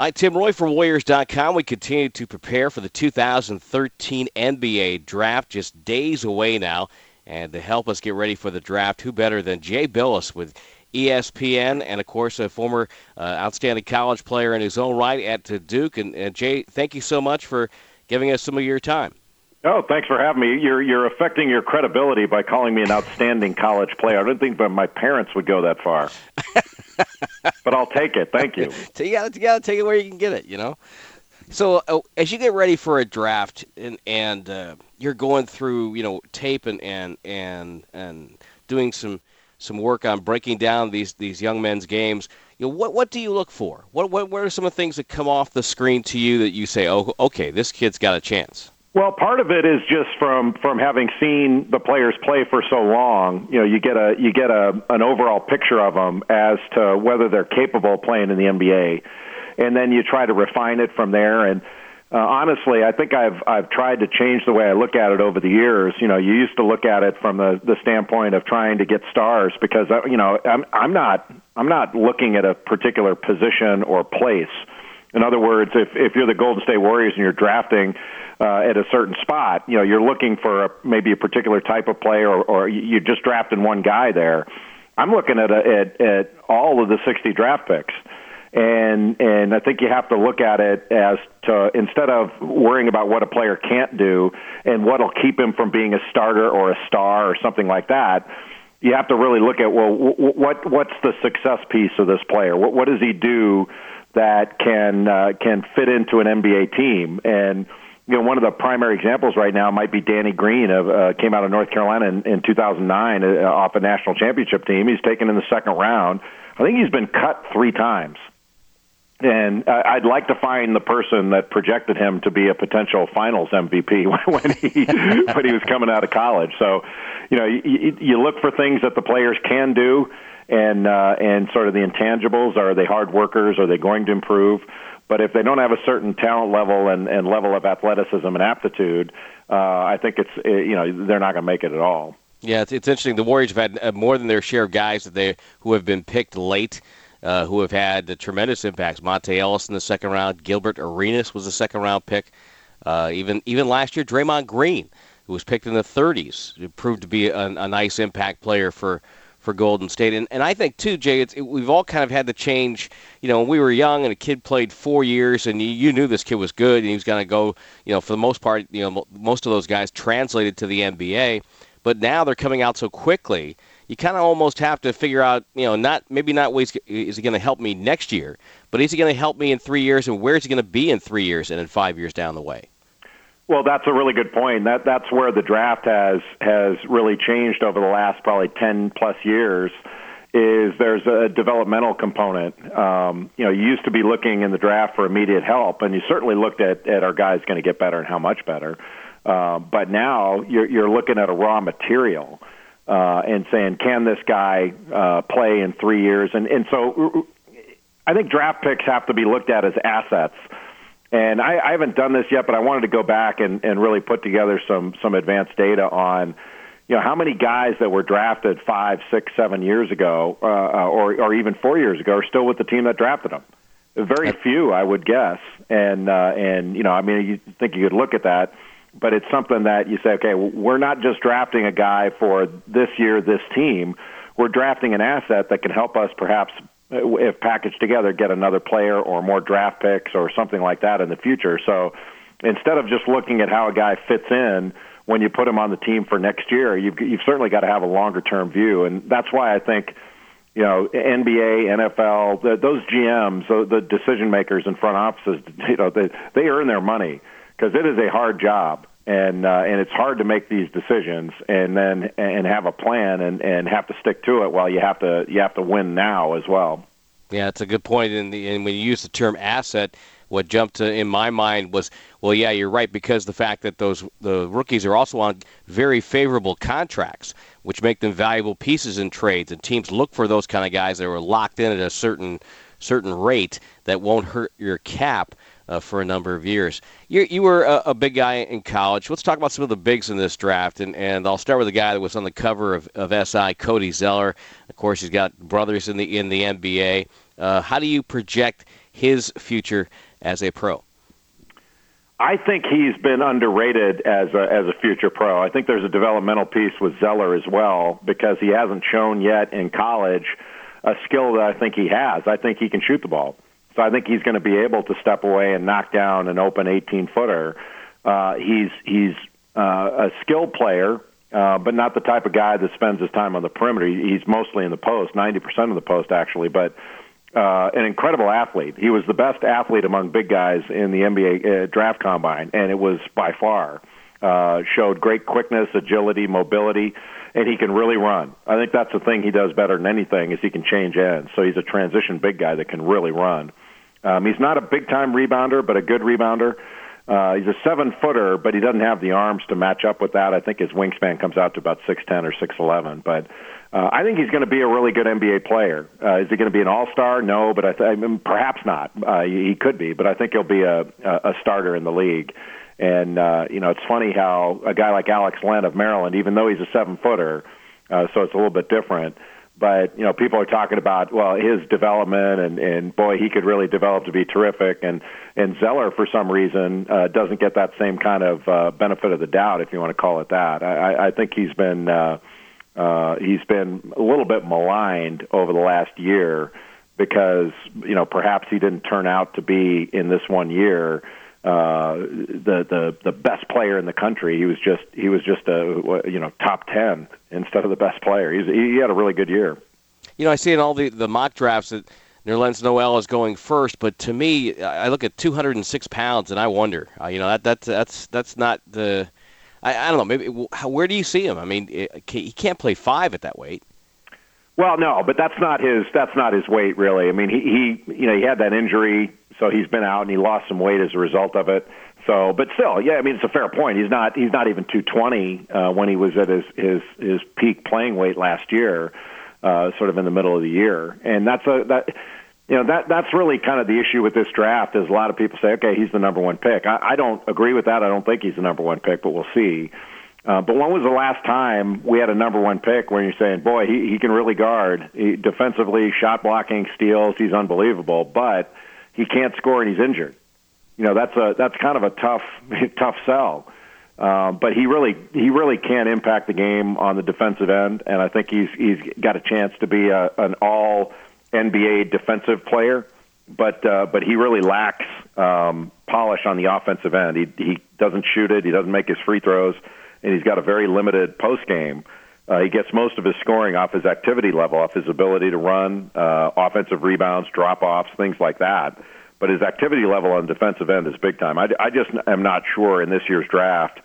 Hi, Tim Roye from Warriors.com. We continue to prepare for the 2013 NBA draft, just days away now. And to help us get ready for the draft, who better than Jay Bilas with ESPN and, of course, a former uh, outstanding college player in his own right at Duke. And, and Jay, thank you so much for giving us some of your time. Oh, thanks for having me. You're you're affecting your credibility by calling me an outstanding college player. I don't think my parents would go that far. but I'll take it. Thank you. got you got to take it where you can get it. You know. So uh, as you get ready for a draft and and uh, you're going through you know tape and and and and doing some some work on breaking down these these young men's games. You know, what what do you look for? What what what are some of the things that come off the screen to you that you say, oh, okay, this kid's got a chance? Well, part of it is just from from having seen the players play for so long. You know, you get a you get a an overall picture of them as to whether they're capable of playing in the NBA, and then you try to refine it from there. And uh, honestly, I think I've I've tried to change the way I look at it over the years. You know, you used to look at it from the the standpoint of trying to get stars because uh, you know I'm I'm not I'm not looking at a particular position or place. In other words, if if you're the Golden State Warriors and you're drafting uh, at a certain spot. You know, you're looking for a, maybe a particular type of player, or, or you're just drafting one guy there. I'm looking at, a, at at all of the 60 draft picks, and and I think you have to look at it as to instead of worrying about what a player can't do and what'll keep him from being a starter or a star or something like that. You have to really look at well, what what's the success piece of this player? What what does he do that can uh, can fit into an NBA team and you know, one of the primary examples right now might be Danny Green of uh, came out of North Carolina in, in 2009 uh, off a national championship team. He's taken in the second round. I think he's been cut three times. And I'd like to find the person that projected him to be a potential Finals MVP when he when he was coming out of college. So, you know, you, you look for things that the players can do, and uh, and sort of the intangibles. Are they hard workers? Are they going to improve? But if they don't have a certain talent level and, and level of athleticism and aptitude, uh, I think it's uh, you know they're not going to make it at all. Yeah, it's, it's interesting. The Warriors have had uh, more than their share of guys that they who have been picked late, uh, who have had tremendous impacts. Monta Ellis in the second round, Gilbert Arenas was a second round pick. Uh, even even last year, Draymond Green, who was picked in the 30s, proved to be a, a nice impact player for for Golden State. And, and I think, too, Jay, it, we've all kind of had to change. You know, when we were young and a kid played four years and you, you knew this kid was good and he was going to go, you know, for the most part, you know, most of those guys translated to the NBA. But now they're coming out so quickly. You kind of almost have to figure out, you know, not maybe not ways is he going to help me next year, but is he going to help me in three years, and where is he going to be in three years and in five years down the way? Well, that's a really good point. That that's where the draft has has really changed over the last probably ten plus years. Is there's a developmental component. Um, you know, you used to be looking in the draft for immediate help, and you certainly looked at at our guys going to get better and how much better. Uh, but now you're you're looking at a raw material uh, and saying, can this guy uh, play in three years? And and so I think draft picks have to be looked at as assets and I, I haven't done this yet, but I wanted to go back and, and really put together some some advanced data on, you know, how many guys that were drafted five, six, seven years ago, uh, uh or or even four years ago, are still with the team that drafted them. Very few, I would guess. And uh, and you know, I mean, you think you could look at that, but it's something that you say, okay, we're not just drafting a guy for this year, this team. We're drafting an asset that can help us perhaps Uh, if packaged together, get another player or more draft picks or something like that in the future. So instead of just looking at how a guy fits in when you put him on the team for next year, you've, you've certainly got to have a longer term view. And that's why I think, you know, NBA, NFL, the, those GMs, the, the decision makers in front offices, you know, they, they earn their money because it is a hard job and uh, and it's hard to make these decisions and then and have a plan and and have to stick to it while you have to you have to win now as well. Yeah, that's a good point. And, and when you use the term asset, what jumped to, in my mind was, well, yeah, you're right because the fact that those the rookies are also on very favorable contracts, which make them valuable pieces in trades, and teams look for those kind of guys that are locked in at a certain certain rate that won't hurt your cap uh, for a number of years. You, you were a, a, big guy in college. Let's talk about some of the bigs in this draft, and, and I'll start with a guy that was on the cover of, of SI, Cody Zeller. Of course, he's got brothers in the in the NBA. Uh, how do you project his future as a pro? I think he's been underrated as a, as a future pro. I think there's a developmental piece with Zeller as well because he hasn't shown yet in college a skill that I think he has. I think he can shoot the ball. So I think he's going to be able to step away and knock down an open 18 footer. Uh, he's he's uh, a skilled player, uh, but not the type of guy that spends his time on the perimeter. He's mostly in the post, 90% of the post actually, but uh, an incredible athlete. He was the best athlete among big guys in the NBA uh, draft combine, and it was by far. Uh, showed great quickness, agility, mobility, and he can really run. I think that's the thing he does better than anything is he can change ends. So he's a transition big guy that can really run. Um, he's not a big time rebounder, but a good rebounder. Uh, he's a seven footer, but he doesn't have the arms to match up with that. I think his wingspan comes out to about six ten or six eleven. But uh, I think he's going to be a really good NBA player. Uh, is he going to be an All Star? No, but I, th- I mean, perhaps not. Uh, he could be, but I think he'll be a, a starter in the league. And uh, you know, it's funny how a guy like Alex Len of Maryland, even though he's a seven footer, uh, so it's a little bit different but you know people are talking about well his development and and boy he could really develop to be terrific. And and Zeller for some reason uh, doesn't get that same kind of uh, benefit of the doubt if you want to call it that. I, I think he's been uh, uh, he's been a little bit maligned over the last year because you know perhaps he didn't turn out to be in this one year uh, the the the best player in the country. He was just he was just a you know top ten instead of the best player. He's, he had a really good year. You know, I see in all the the mock drafts that Nerlens Noel is going first, but to me, I look at 206 pounds and I wonder, uh, you know, that that's that's that's not the. I, I don't know. Maybe where do you see him? I mean, he can't play five at that weight. Well, no, but that's not his. That's not his weight, really. I mean, he, he you know he had that injury so he's been out and he lost some weight as a result of it. So, but still, yeah, I mean, it's a fair point. He's not he's not even 220 uh, when he was at his his his peak playing weight last year, uh, sort of in the middle of the year, and that's a that. You know that that's really kind of the issue with this draft is a lot of people say, okay, he's the number one pick. I, I don't agree with that. I don't think he's the number one pick, but we'll see. Uh, but when was the last time we had a number one pick where you're saying, boy, he, he can really guard he, defensively, shot blocking, steals, he's unbelievable, but he can't score and he's injured. You know, that's a that's kind of a tough tough sell. Um, but he really he really can impact the game on the defensive end, and I think he's he's got a chance to be a, an all NBA defensive player. But uh, but he really lacks um, polish on the offensive end. He he doesn't shoot it. He doesn't make his free throws, and he's got a very limited post game. Uh, he gets most of his scoring off his activity level, off his ability to run, uh, offensive rebounds, drop offs, things like that. But his activity level on defensive end is big time. I, I just am not sure in this year's draft.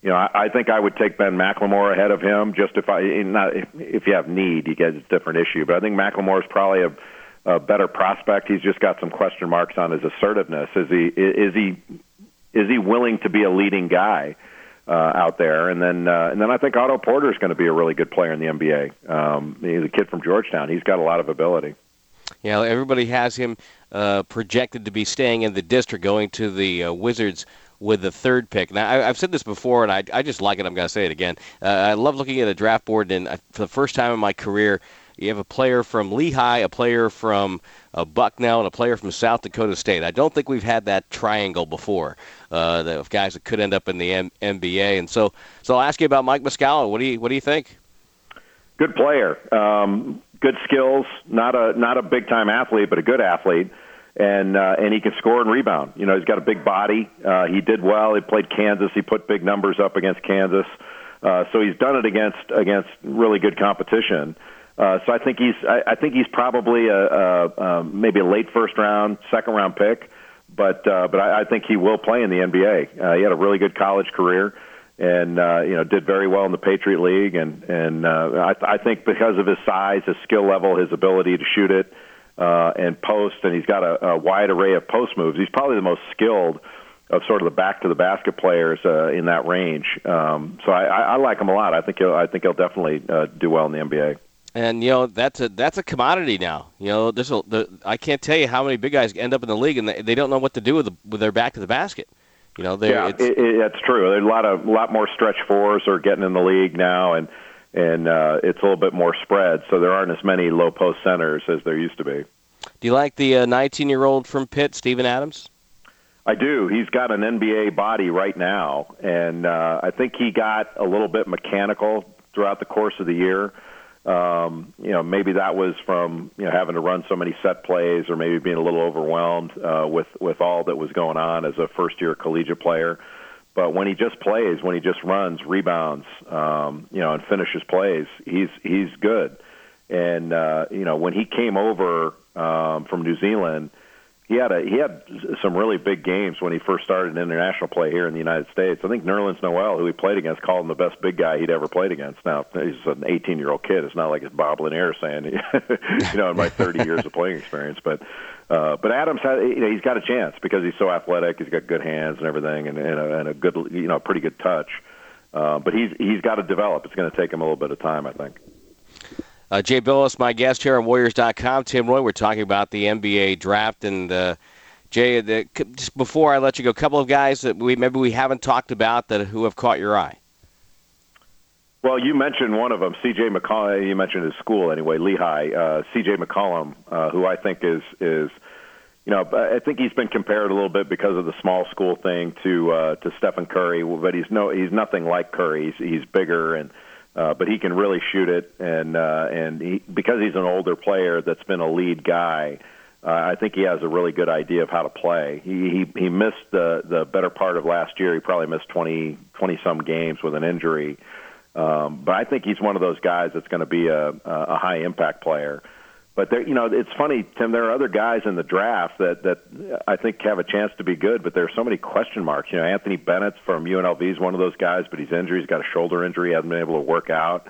You know, I, I think I would take Ben McLemore ahead of him. Just if I not if, if you have need, you get a different issue. But I think McLemore is probably a, a better prospect. He's just got some question marks on his assertiveness. Is he is he is he willing to be a leading guy? uh, out there. And then uh, and then I think Otto Porter is going to be a really good player in the NBA. Um, he's a kid from Georgetown. He's got a lot of ability. Yeah, everybody has him uh, projected to be staying in the district, going to the uh, Wizards with the third pick. Now, I, have said this before, and I, I just like it. I'm going to say it again. Uh, I love looking at a draft board, and uh, for the first time in my career, you have a player from Lehigh, a player from uh, Bucknell, and a player from South Dakota State. I don't think we've had that triangle before uh, of guys that could end up in the M- NBA. And so, so I'll ask you about Mike Muscala. What do you what do you think? Good player, um, good skills. Not a not a big time athlete, but a good athlete. And uh, and he can score and rebound. You know, he's got a big body. Uh, he did well. He played Kansas. He put big numbers up against Kansas. Uh, so he's done it against against really good competition. Uh, so I think he's I, I think he's probably a, a, a maybe a late first round, second round pick, but uh, but I, I think he will play in the NBA. Uh, he had a really good college career, and uh, you know did very well in the Patriot League, and and uh, I, I think because of his size, his skill level, his ability to shoot it uh, and post, and he's got a, a wide array of post moves. He's probably the most skilled of sort of the back to the basket players uh, in that range. Um, so I, I, I like him a lot. I think he'll I think he'll definitely uh, do well in the NBA and you know that's a that's a commodity now. You know, this will. The, I can't tell you how many big guys end up in the league and they, they don't know what to do with the, with their back to the basket. You know, yeah, it's, it, it, that's true. There's a lot of a lot more stretch fours are getting in the league now, and and uh, it's a little bit more spread, so there aren't as many low post centers as there used to be. Do you like the 19 uh, year old from Pitt, Steven Adams? I do. He's got an NBA body right now, and uh, I think he got a little bit mechanical throughout the course of the year. Um, you know, maybe that was from you know having to run so many set plays, or maybe being a little overwhelmed uh, with with all that was going on as a first year collegiate player. But when he just plays, when he just runs, rebounds, um, you know, and finishes plays, he's he's good. And uh, you know, when he came over um, from New Zealand, he had a he had some really big games when he first started international play here in the United States. I think Nerlens Noel, who he played against, called him the best big guy he'd ever played against. Now he's an 18 year old kid. It's not like it's Bob Lanier saying, you know, in my 30 years of playing experience. But uh, but Adams had you know he's got a chance because he's so athletic. He's got good hands and everything, and, and, a, and a good you know pretty good touch. Uh, but he's he's got to develop. It's going to take him a little bit of time, I think. Uh, Jay Bilas, my guest here on Warriors.com. Tim Roye, we're talking about the NBA draft. And uh, Jay, the, just before I let you go, a couple of guys that we maybe we haven't talked about that who have caught your eye. Well, you mentioned one of them, C.J. McCollum. You mentioned his school anyway, Lehigh. Uh, C.J. McCollum, uh, who I think is is, you know, I think he's been compared a little bit because of the small school thing to uh, to Stephen Curry, but he's no he's nothing like Curry. He's, he's bigger and uh, but he can really shoot it, and uh, and he, because he's an older player that's been a lead guy, uh, I think he has a really good idea of how to play. He he, he missed the the better part of last year. He probably missed 20 20 some games with an injury, um, but I think he's one of those guys that's going to be a a high impact player. But there, you know, it's funny, Tim. There are other guys in the draft that that I think have a chance to be good, but there are so many question marks. You know, Anthony Bennett from UNLV is one of those guys, but he's injured. He's got a shoulder injury. Hasn't been able to work out,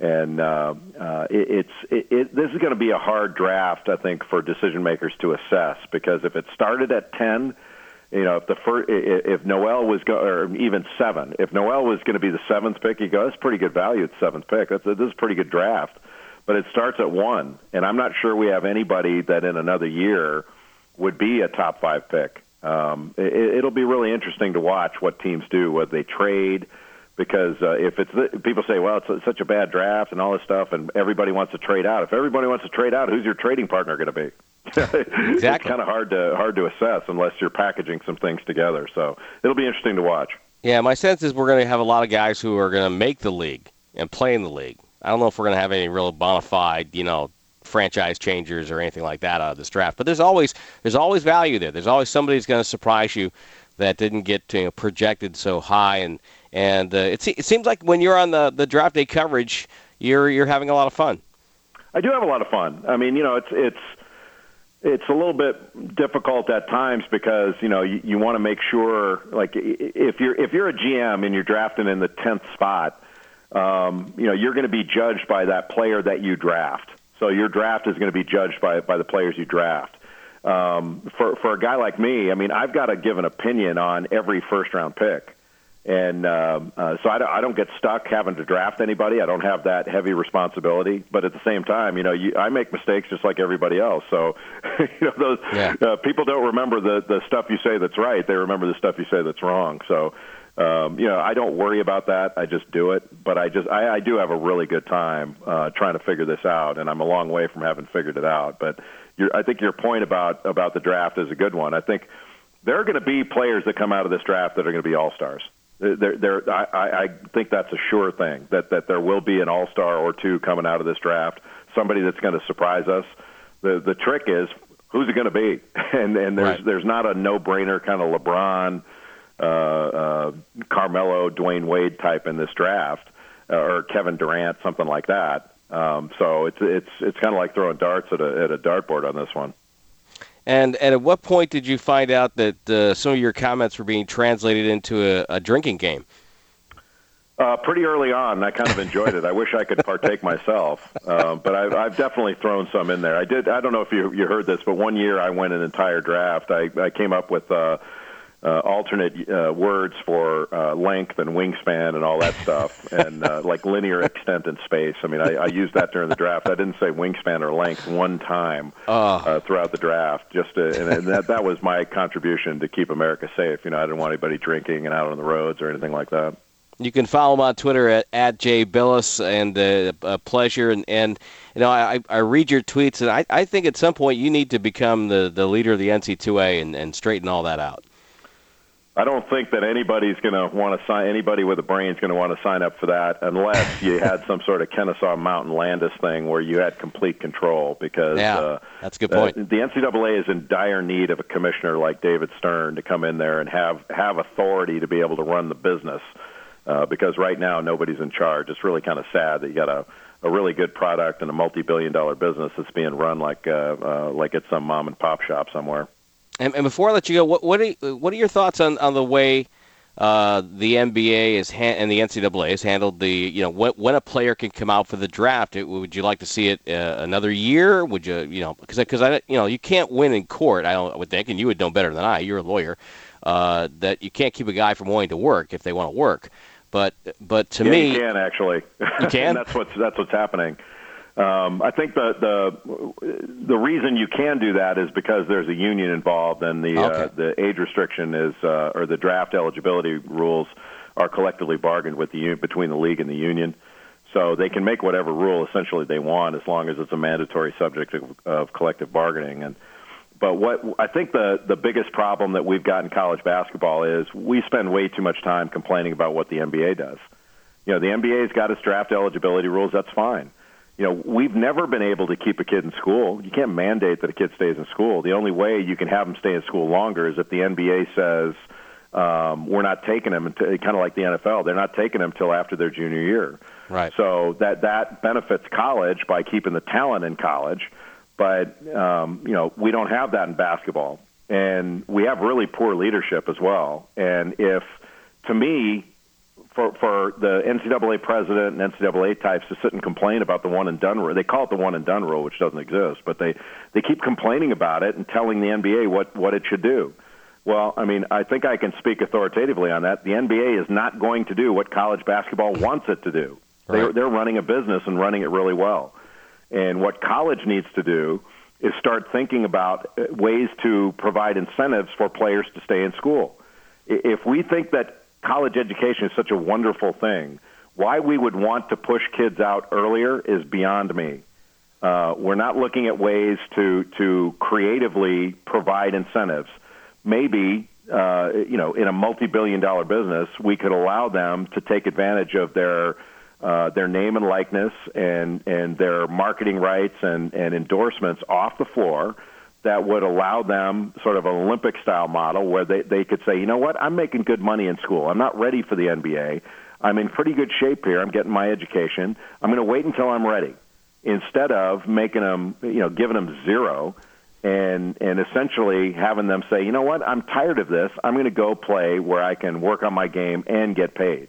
and uh, uh, it, it's it, it, this is going to be a hard draft, I think, for decision makers to assess because if it started at ten. You know, if the first, if Noel was go, or even seven, if Noel was going to be the seventh pick, you go, that's pretty good value at seventh pick. That's this is a pretty good draft but it starts at one, and I'm not sure we have anybody that in another year would be a top five pick. Um, it, it'll be really interesting to watch what teams do, whether they trade, because uh, if it's the, people say, well, it's such a bad draft and all this stuff, and everybody wants to trade out. If everybody wants to trade out, who's your trading partner going to be? exactly. it's kind of hard to hard to assess unless you're packaging some things together. So it'll be interesting to watch. Yeah, my sense is we're going to have a lot of guys who are going to make the league and play in the league. I don't know if we're going to have any real bona fide, you know, franchise changers or anything like that out of this draft. But there's always there's always value there. There's always somebody who's going to surprise you that didn't get you know, projected so high. And and uh, it, it seems like when you're on the, the draft day coverage, you're you're having a lot of fun. I do have a lot of fun. I mean, you know, it's it's it's a little bit difficult at times because you know you, you want to make sure like if you're if you're a GM and you're drafting in the tenth spot um, you know, you're going to be judged by that player that you draft. So your draft is going to be judged by by the players you draft. Um, for for a guy like me, I mean, I've got to give an opinion on every first round pick, and um, uh, so I don't, I don't get stuck having to draft anybody. I don't have that heavy responsibility. But at the same time, you know, you, I make mistakes just like everybody else. So, you know, those yeah. uh, people don't remember the the stuff you say that's right. They remember the stuff you say that's wrong. So um, you know, I don't worry about that. I just do it. But I just, I, I do have a really good time uh, trying to figure this out, and I'm a long way from having figured it out. But your, I think your point about about the draft is a good one. I think there are going to be players that come out of this draft that are going to be all stars. There, there, I, I think that's a sure thing that that there will be an all star or two coming out of this draft. Somebody that's going to surprise us. The the trick is who's it going to be, and and there's right. there's not a no brainer kind of LeBron uh, uh, Carmelo, Dwyane Wade type in this draft, uh, or Kevin Durant, something like that. Um, so it's it's it's kind of like throwing darts at a at a dartboard on this one. And and at what point did you find out that uh, some of your comments were being translated into a, a drinking game? Uh, pretty early on, I kind of enjoyed it. I wish I could partake myself, uh, but I've, I've definitely thrown some in there. I did. I don't know if you you heard this, but one year I went an entire draft. I, I came up with uh, uh, alternate uh, words for uh, length and wingspan and all that stuff, and uh, like linear extent and space. I mean, I, I used that during the draft. I didn't say wingspan or length one time ah. uh, throughout the draft. Just to, and, and that that was my contribution to keep America safe. You know, I didn't want anybody drinking and out on the roads or anything like that. You can follow him on Twitter at, at JayBilas, and uh, a pleasure. And, and you know, I, I read your tweets, and I, I think at some point you need to become the, the leader of the NC2A and, and straighten all that out. I don't think that anybody's going to want to sign. Anybody with a brain is going to want to sign up for that, unless you had some sort of Kennesaw Mountain Landis thing where you had complete control. Because yeah, uh, that's a good point. Uh, the NCAA is in dire need of a commissioner like David Stern to come in there and have have authority to be able to run the business. Uh, because right now nobody's in charge. It's really kind of sad that you got a a really good product and a multi-billion dollar business that's being run like uh, uh, like it's some mom and pop shop somewhere. And, and before I let you go, what what are, what are your thoughts on, on the way uh, the NBA is ha- and the NCAA has handled the you know when, when a player can come out for the draft? It, would you like to see it uh, another year? Would you you know because because I you know you can't win in court. I don't I would think, and you would know better than I. You're a lawyer. Uh, that you can't keep a guy from wanting to work if they want to work. But but to yeah, me, you can actually. You can. that's what's that's what's happening. Um, I think the the the reason you can do that is because there's a union involved, and the okay. uh, the age restriction is uh, or the draft eligibility rules are collectively bargained with the between the league and the union. So they can make whatever rule essentially they want as long as it's a mandatory subject of, of collective bargaining. And but what I think the the biggest problem that we've got in college basketball is we spend way too much time complaining about what the NBA does. You know, the NBA's got its draft eligibility rules. That's fine you know, we've never been able to keep a kid in school. You can't mandate that a kid stays in school. The only way you can have them stay in school longer is if the NBA says um, we're not taking them until kind of like the NFL. They're not taking them until after their junior year. Right. So that that benefits college by keeping the talent in college, but um, you know we don't have that in basketball, and we have really poor leadership as well. And if to me for for the NCAA president and NCAA types to sit and complain about the one and done rule. They call it the one and done rule, which doesn't exist, but they they keep complaining about it and telling the NBA what what it should do. Well, I mean, I think I can speak authoritatively on that. The NBA is not going to do what college basketball wants it to do. Right. They're they're running a business and running it really well. And what college needs to do is start thinking about uh, ways to provide incentives for players to stay in school. If we think that college education is such a wonderful thing. Why we would want to push kids out earlier is beyond me. Uh, we're not looking at ways to to creatively provide incentives. Maybe uh, you know, in a multi-billion-dollar business, we could allow them to take advantage of their uh, their name and likeness and and their marketing rights and and endorsements off the floor that would allow them sort of an Olympic style model where they, they could say, you know what, I'm making good money in school. I'm not ready for the NBA. I'm in pretty good shape here. I'm getting my education. I'm going to wait until I'm ready instead of making them, you know, giving them zero and and essentially having them say, you know what, I'm tired of this. I'm going to go play where I can work on my game and get paid.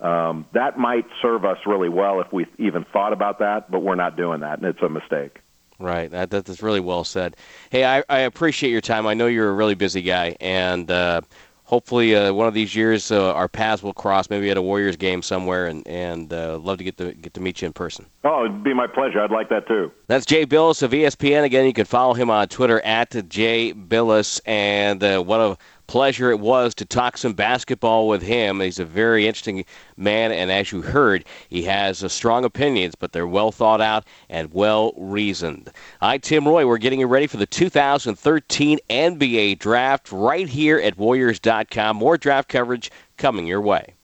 Um, that might serve us really well if we even thought about that, but we're not doing that, and it's a mistake. Right. That, that's really well said. Hey, I, I appreciate your time. I know you're a really busy guy, and uh, hopefully uh, one of these years uh, our paths will cross, maybe at a Warriors game somewhere, and and uh, love to get to get to meet you in person. Oh, it'd be my pleasure. I'd like that too. That's Jay Bilas of ESPN. Again, you can follow him on Twitter at Jay Bilas, and uh, what a pleasure it was to talk some basketball with him. He's a very interesting man, and as you heard, he has uh, strong opinions, but they're well thought out and well reasoned. I'm Tim Roye. We're getting you ready for the 2013 NBA Draft right here at Warriors.com. More draft coverage coming your way.